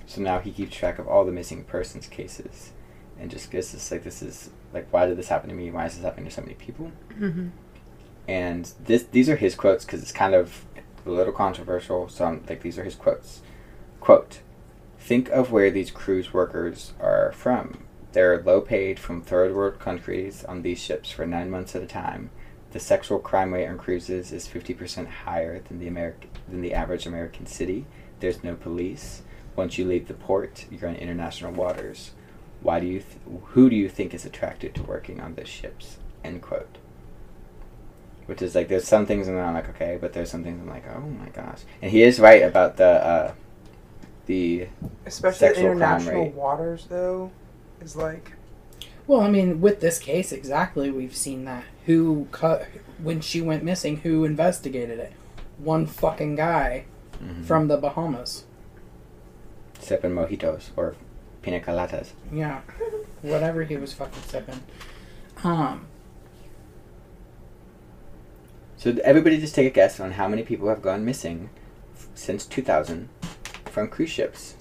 So now he keeps track of all the missing persons cases and just gets this like this is like why did this happen to me? Why is this happening to so many people? Mm-hmm. And this these are his quotes because it's kind of a little controversial. So I'm, like these are his quotes. Quote: Think of where these cruise workers are from. They're low paid from third world countries on these ships for nine months at a time. The sexual crime rate on cruises is fifty percent higher than the American than the average American city. There's no police. Once you leave the port, you're in international waters. Why do you? Th- who do you think is attracted to working on those ships? End quote. Which is like there's some things and I'm like okay, but there's some things I'm like oh my gosh, and he is right about the uh, the Especially crime international waters, though, is like Well, I mean, with this case, exactly, we've seen that. Who cut when she went missing? Who investigated it? One fucking guy mhm, from the Bahamas. sipping mojitos or pina coladas. Yeah, whatever he was fucking sipping. Um, So everybody just take a guess on how many people have gone missing f- since 2000 from cruise ships.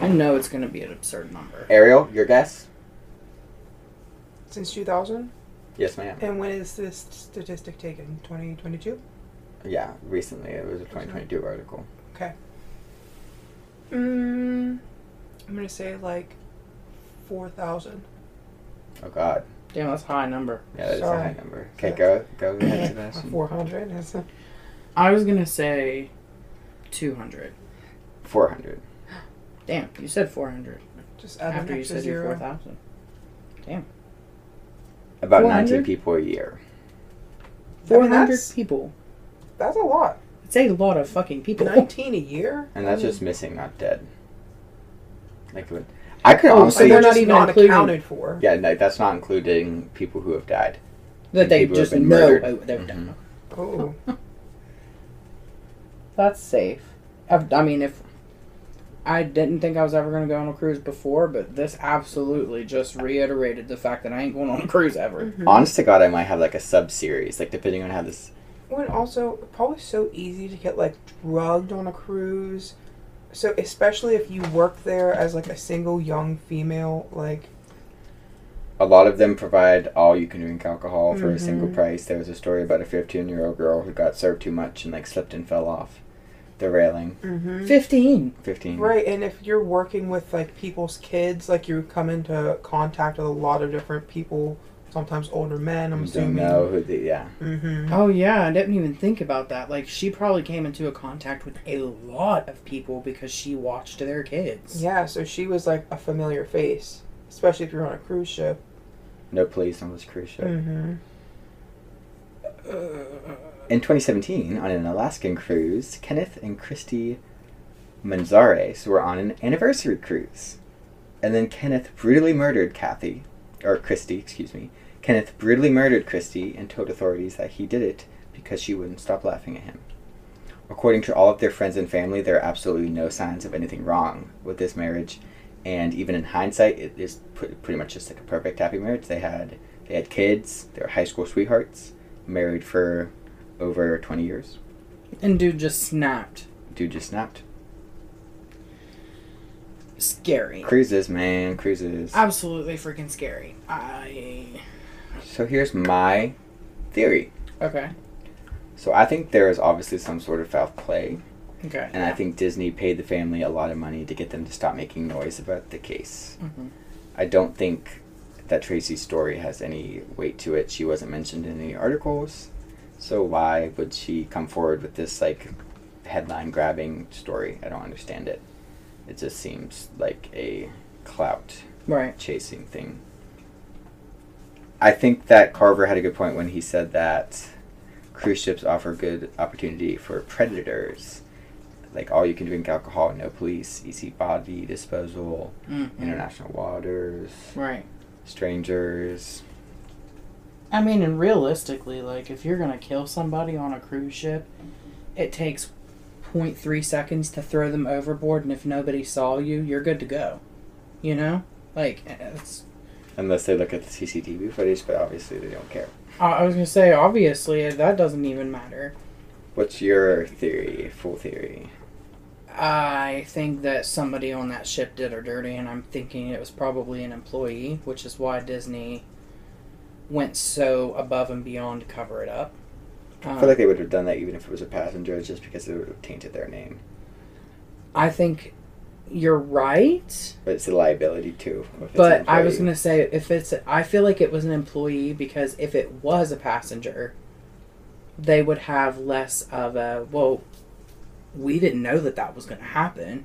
I know it's gonna be an absurd number. Ariel, your guess? Since 2000. Yes, ma'am. And when is this statistic taken? 2022. Yeah, recently it was a 2022 article. Okay. Mm, I'm gonna say like 4,000. Oh God, Damn, that's a high number. yeah, that's a high number. Okay, go go ahead, Sebastian. 400. Is it? I was gonna say two hundred. 400. Damn, you said four hundred Just add an after you extra said your four zero. Thousand. About 400? 19 people a year. Four mean, people. That's a lot. It's a lot of fucking people. 19 a year. And that's I mean, just missing, not dead. Like, I could Oh, honestly. so they're they're not even not including- accounted for. yeah, no, that's not including people who have died. that they just been know murdered. oh, they've Mhm. done. Oh, That's safe. I've, I mean, if I didn't think I was ever going to go on a cruise before, but this absolutely just reiterated the fact that I ain't going on a cruise ever. Mhm. Honest to God, I might have like a sub series, like depending on how this. When also probably so easy to get like drugged on a cruise. So especially if you work there as like a single young female, like A lot of them provide all you can drink alcohol for a single Mhm. price. There was a story about a 15 year old girl who got served too much and like slipped and fell off the railing. mm-hmm. Fifteen. 15. right. And if you're working with like people's kids, like you come into contact with a lot of different people. Sometimes older men. I'm You don't assuming. know who the yeah. Mm-hmm. Oh yeah, I didn't even think about that. Like she probably came into a contact with a lot of people because she watched their kids. Yeah. So she was like a familiar face, especially if you're on a cruise ship. No police on this cruise ship. Mm-hmm. In 2017, on an Alaskan cruise, Kenneth and Christy Manzares were on an anniversary cruise. And then Kenneth brutally murdered Kathy, or Christy, excuse me. Kenneth brutally murdered Christy and told authorities that he did it because she wouldn't stop laughing at him. According to all of their friends and family, there are absolutely no signs of anything wrong with this marriage, and even in hindsight, it is pretty much just like a perfect happy marriage. They had they had kids, they were high school sweethearts, married for over 20 years. And dude just snapped. Dude just snapped. Scary. Cruises, man, cruises. Absolutely freaking scary. I So here's my theory. okay. So I think there is obviously some sort of foul play, Okay. and I think Disney paid the family a lot of money to get them to stop making noise about the case. Mhm. I don't think that Tracy's story has any weight to it. She wasn't mentioned in any articles, so why would she come forward with this like headline grabbing story? I don't understand it. It just seems like a clout Right. chasing thing. I think that Carver had a good point when he said that cruise ships offer good opportunity for predators. Like all you can drink alcohol, no police, easy body disposal, Mhm. international waters, Right. strangers. I mean, and realistically, like if you're gonna kill somebody on a cruise ship, it takes 0.3 seconds to throw them overboard, and if nobody saw you, you're good to go. You know, like it's. Unless they look at the CCTV footage, but obviously they don't care. I I was gonna say, obviously, that doesn't even matter. What's your theory, full theory? I think that somebody on that ship did her dirty, and I'm thinking it was probably an employee, which is why Disney went so above and beyond to cover it up. I feel like they would have done that even if it was a passenger, just because it would have tainted their name. I think you're right. But it's a liability too. if it's an But I was gonna say if it's I feel like it was an employee because if it was a passenger, they would have less of a well. We didn't know that that was gonna happen.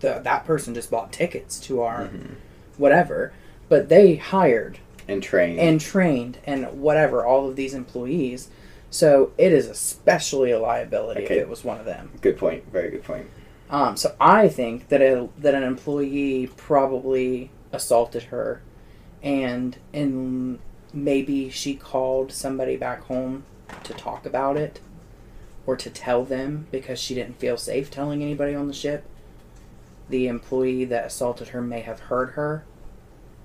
The, that person just bought tickets to our Mhm. whatever, but they hired and trained. and trained and whatever all of these employees. So it is especially a liability Okay. if it was one of them. good point. Very good point. Um, so I think that a, that an employee probably assaulted her, and and maybe she called somebody back home to talk about it, or to tell them because she didn't feel safe telling anybody on the ship. The employee that assaulted her may have heard her,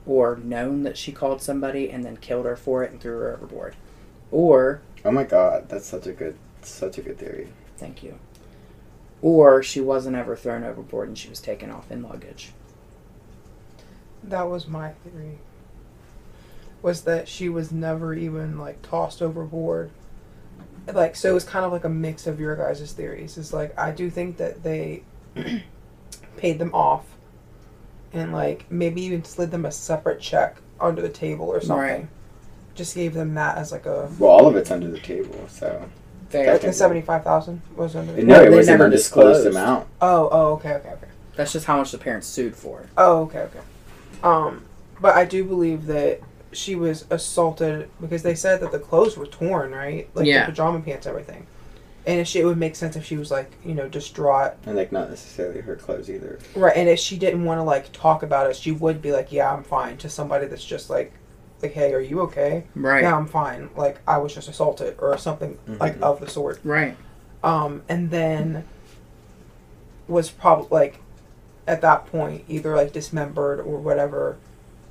or known that she called somebody and then killed her for it and threw her overboard, or Oh my god, that's such a good, such a good theory. Thank you. Or she wasn't ever thrown overboard and she was taken off in luggage. That was my theory. Was that she was never even like tossed overboard. Like so, it was kind of like a mix of your guys' theories. It's like I do think that they paid them off, and like maybe even slid them a separate check under the table or something. Right. Just gave them that as like a Well, all of it's under the table, so Fair. That the seventy five thousand was under. The no, it they was an never undisclosed disclosed. amount. Oh, oh, okay, okay, okay. That's just how much the parents sued for. Oh, okay, okay. Um, but I do believe that she was assaulted because they said that the clothes were torn, right? Like Yeah. the pajama pants, everything. And if she, it would make sense if she was like, you know, distraught, And like not necessarily her clothes either. right? And if she didn't want to like talk about it, she would be like, "Yeah, I'm fine." To somebody that's just like, like, "Hey, are you okay?" Right. Yeah, I'm fine. Like I was just assaulted or something like Mhm. of the sort. Right. um, and then was probably like at that point either like dismembered or whatever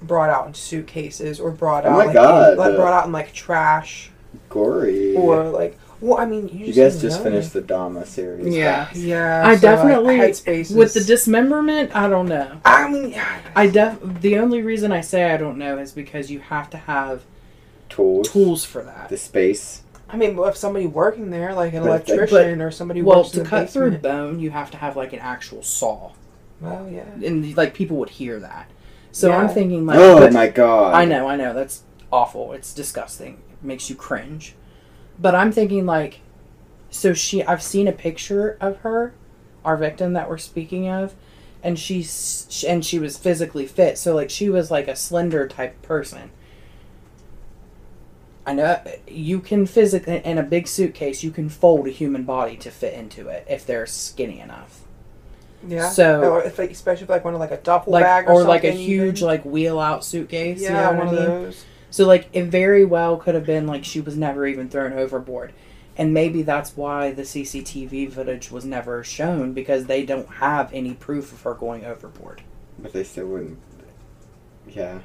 brought out in suitcases or brought Oh out my like, God, in, like brought out in like trash Gory. or like well i mean you, you guys just know. finished the Dahmer series. Yeah. yeah I so, definitely Headspace with the dismemberment. I don't know. i mean I def the only reason I say I don't know is because you have to have Tools. tools for that. The space. i mean if somebody working there like an But if they- electrician or somebody Well, works in to the cut through basement- bone, you have to have like an actual saw, well yeah and like people would hear that. So I'm thinking like, oh but- my god. I know, I know. That's awful. It's disgusting. It makes you cringe. But I'm thinking like so she I've seen a picture of her, our victim that we're speaking of, and she's and she was physically fit. So like she was like a slender type person. I know you can physically in a big suitcase you can fold a human body to fit into it if they're skinny enough. yeah So- or if, like, especially if like one of like a duffel Like bag or, or, like a huge even. like wheel out suitcase. you yeah know what one I of mean? those So like it very well could have been like she was never even thrown overboard. And maybe that's why the CCTV footage was never shown because they don't have any proof of her going overboard. But they still wouldn't. Yeah.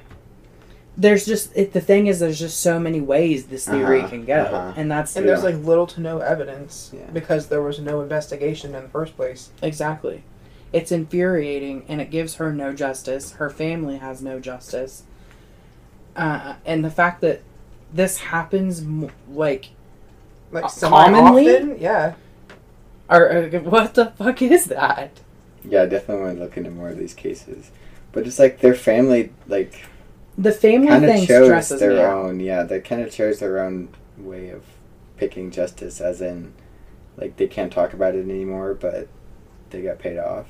There's just it, the thing is there's just so many ways this theory Uh-huh, can go. uh-huh. And that's And there's like little to no evidence Yeah. because there was no investigation in the first place. exactly. It's infuriating and it gives her no justice. Her family has no justice. Uh, and the fact that this happens m- like Like Uh, semi commonly? often, yeah. or uh, what the fuck is that? Yeah, I definitely want to look into more of these cases. But it's like their family, like, The family kind of thing chose stresses me their own. Yeah, they kind of chose their own way of picking justice, as in, like, they can't talk about it anymore, but they got paid off.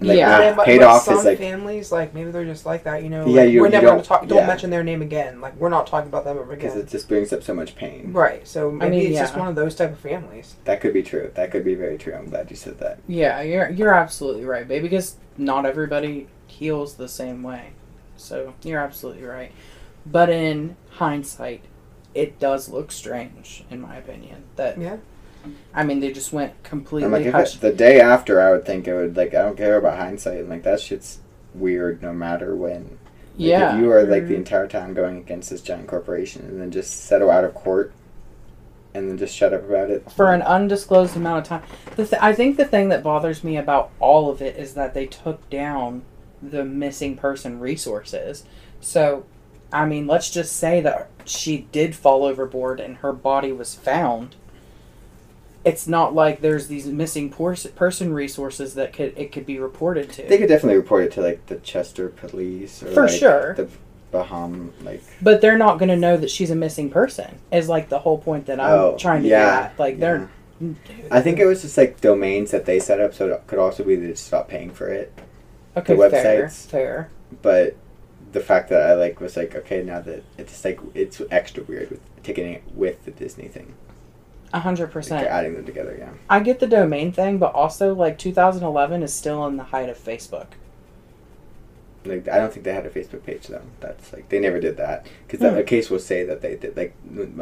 Like, Yeah. ah, but, paid but off some is like families, like maybe they're just like that, you know. Yeah, like, you- we're you never don't- gonna talk. Don't yeah. mention their name again. Like we're not talking about them ever again because it just brings up so much pain. Right. So maybe mean, it's just one of those type of families. That could be true. That could be very true. I'm glad you said that. Yeah, you're you're absolutely right, baby. Because not everybody heals the same way. So you're absolutely right. But in hindsight, it does look strange, in my opinion. That Yeah. I mean, they just went I'm completely like, if it, the day after, I would think it would like. I don't care about hindsight. I'm like that shit's weird, no matter when. Like, yeah, If you are like the mm-hmm. entire time going against this giant corporation and then just settle out of court, and then just shut up about it for an undisclosed amount of time. The th- I think the thing that bothers me about all of it is that they took down the missing person resources. So, I mean, let's just say that she did fall overboard and her body was found. It's not like there's these missing person resources that could it could be reported to. They could definitely report it to like the Chester police or For like, sure. the Baham like. but they're not going to know that she's a missing person. Is like the whole point that I'm Oh, trying to yeah, get at. Like they're. I think it was just like domains that they set up, so it could also be they just stopped paying for it. okay. the fair, websites. fair. But the fact that I like was like, okay, now that it's like it's extra weird with taking it with the Disney thing, A hundred like, percent. adding them together. Yeah, I get the domain thing, but also like 2011 is still in the height of Facebook. like I don't think they had a Facebook page though. That's like they never did that because Hmm. a case will say that they did. Like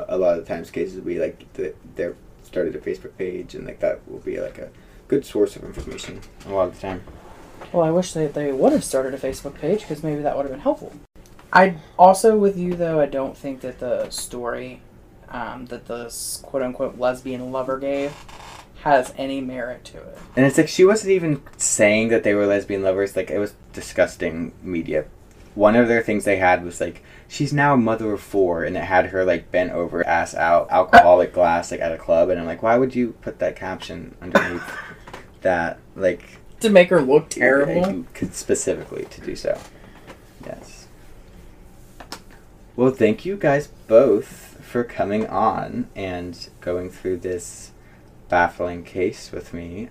a lot of the times, cases will be like the, they started a Facebook page and like that will be like a good source of information a lot of the time. Well, I wish they, they would have started a Facebook page because maybe that would have been helpful. I also with you though, I don't think that the story um, that this quote unquote lesbian lover gave has any merit to it. And it's like she wasn't even saying that they were lesbian lovers. Like it was disgusting media. One of their things they had was like she's now a mother of four, and it had her like bent over, ass out, alcoholic glass, like at a club. And I'm like, why would you put that caption underneath that? Like To make her look terrible. you could specifically to do so. Yes. Well, thank you guys both for coming on and going through this baffling case with me.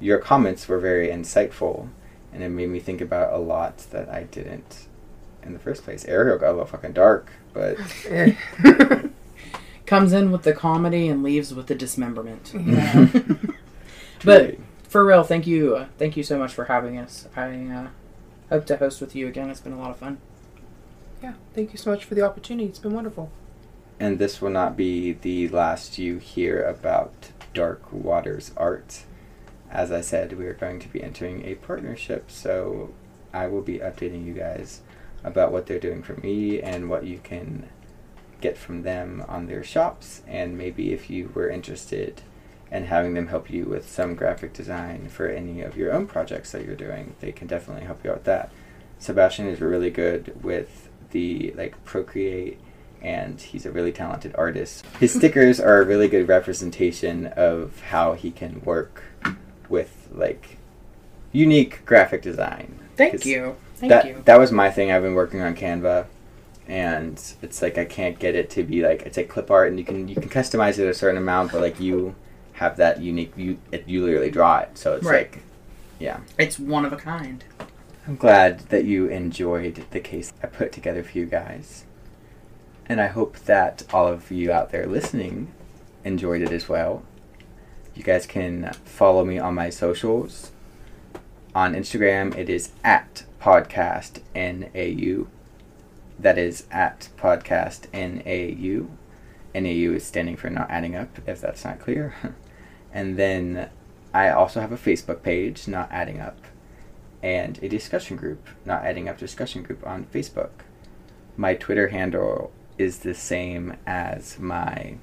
Your comments were very insightful, and it made me think about a lot that I didn't in the first place. Ariel got a little fucking dark, but Comes in with the comedy and leaves with the dismemberment. Yeah. But for real, thank you, uh, thank you so much for having us. I uh, hope to host with you again. It's been a lot of fun. yeah. Thank you so much for the opportunity. It's been wonderful. And this will not be the last you hear about Dark Waters Art. As I said, we are going to be entering a partnership, so I will be updating you guys about what they're doing for me and what you can get from them on their shops, and maybe if you were interested in having them help you with some graphic design for any of your own projects that you're doing, they can definitely help you out with that. Sebastian is really good with the like Procreate and he's a really talented artist. His stickers are a really good representation of how he can work with like unique graphic design. Thank you. Thank that you. that was my thing. I've been working on Canva, and it's like I can't get it to be like it's like clip art, and you can you can customize it a certain amount, but like you have that unique you you literally draw it, so it's Right. like yeah. It's one of a kind. I'm glad that you enjoyed the case I put together for you guys. And I hope that all of you out there listening enjoyed it as well. You guys can follow me on my socials. On Instagram, it is at podcast NAU. That is at podcast NAU. NAU is standing for not adding up, if that's not clear. and then I also have a Facebook page, not adding up and a discussion group, not adding up discussion group on Facebook. My Twitter handle is the same as my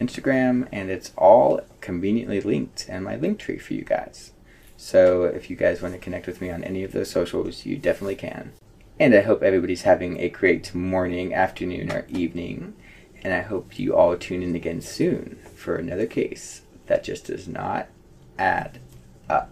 Instagram, and it's all conveniently linked in my link tree for you guys. So if you guys want to connect with me on any of those socials, you definitely can. And I hope everybody's having a great morning, afternoon, or evening. And I hope you all tune in again soon for another case that just does not add up.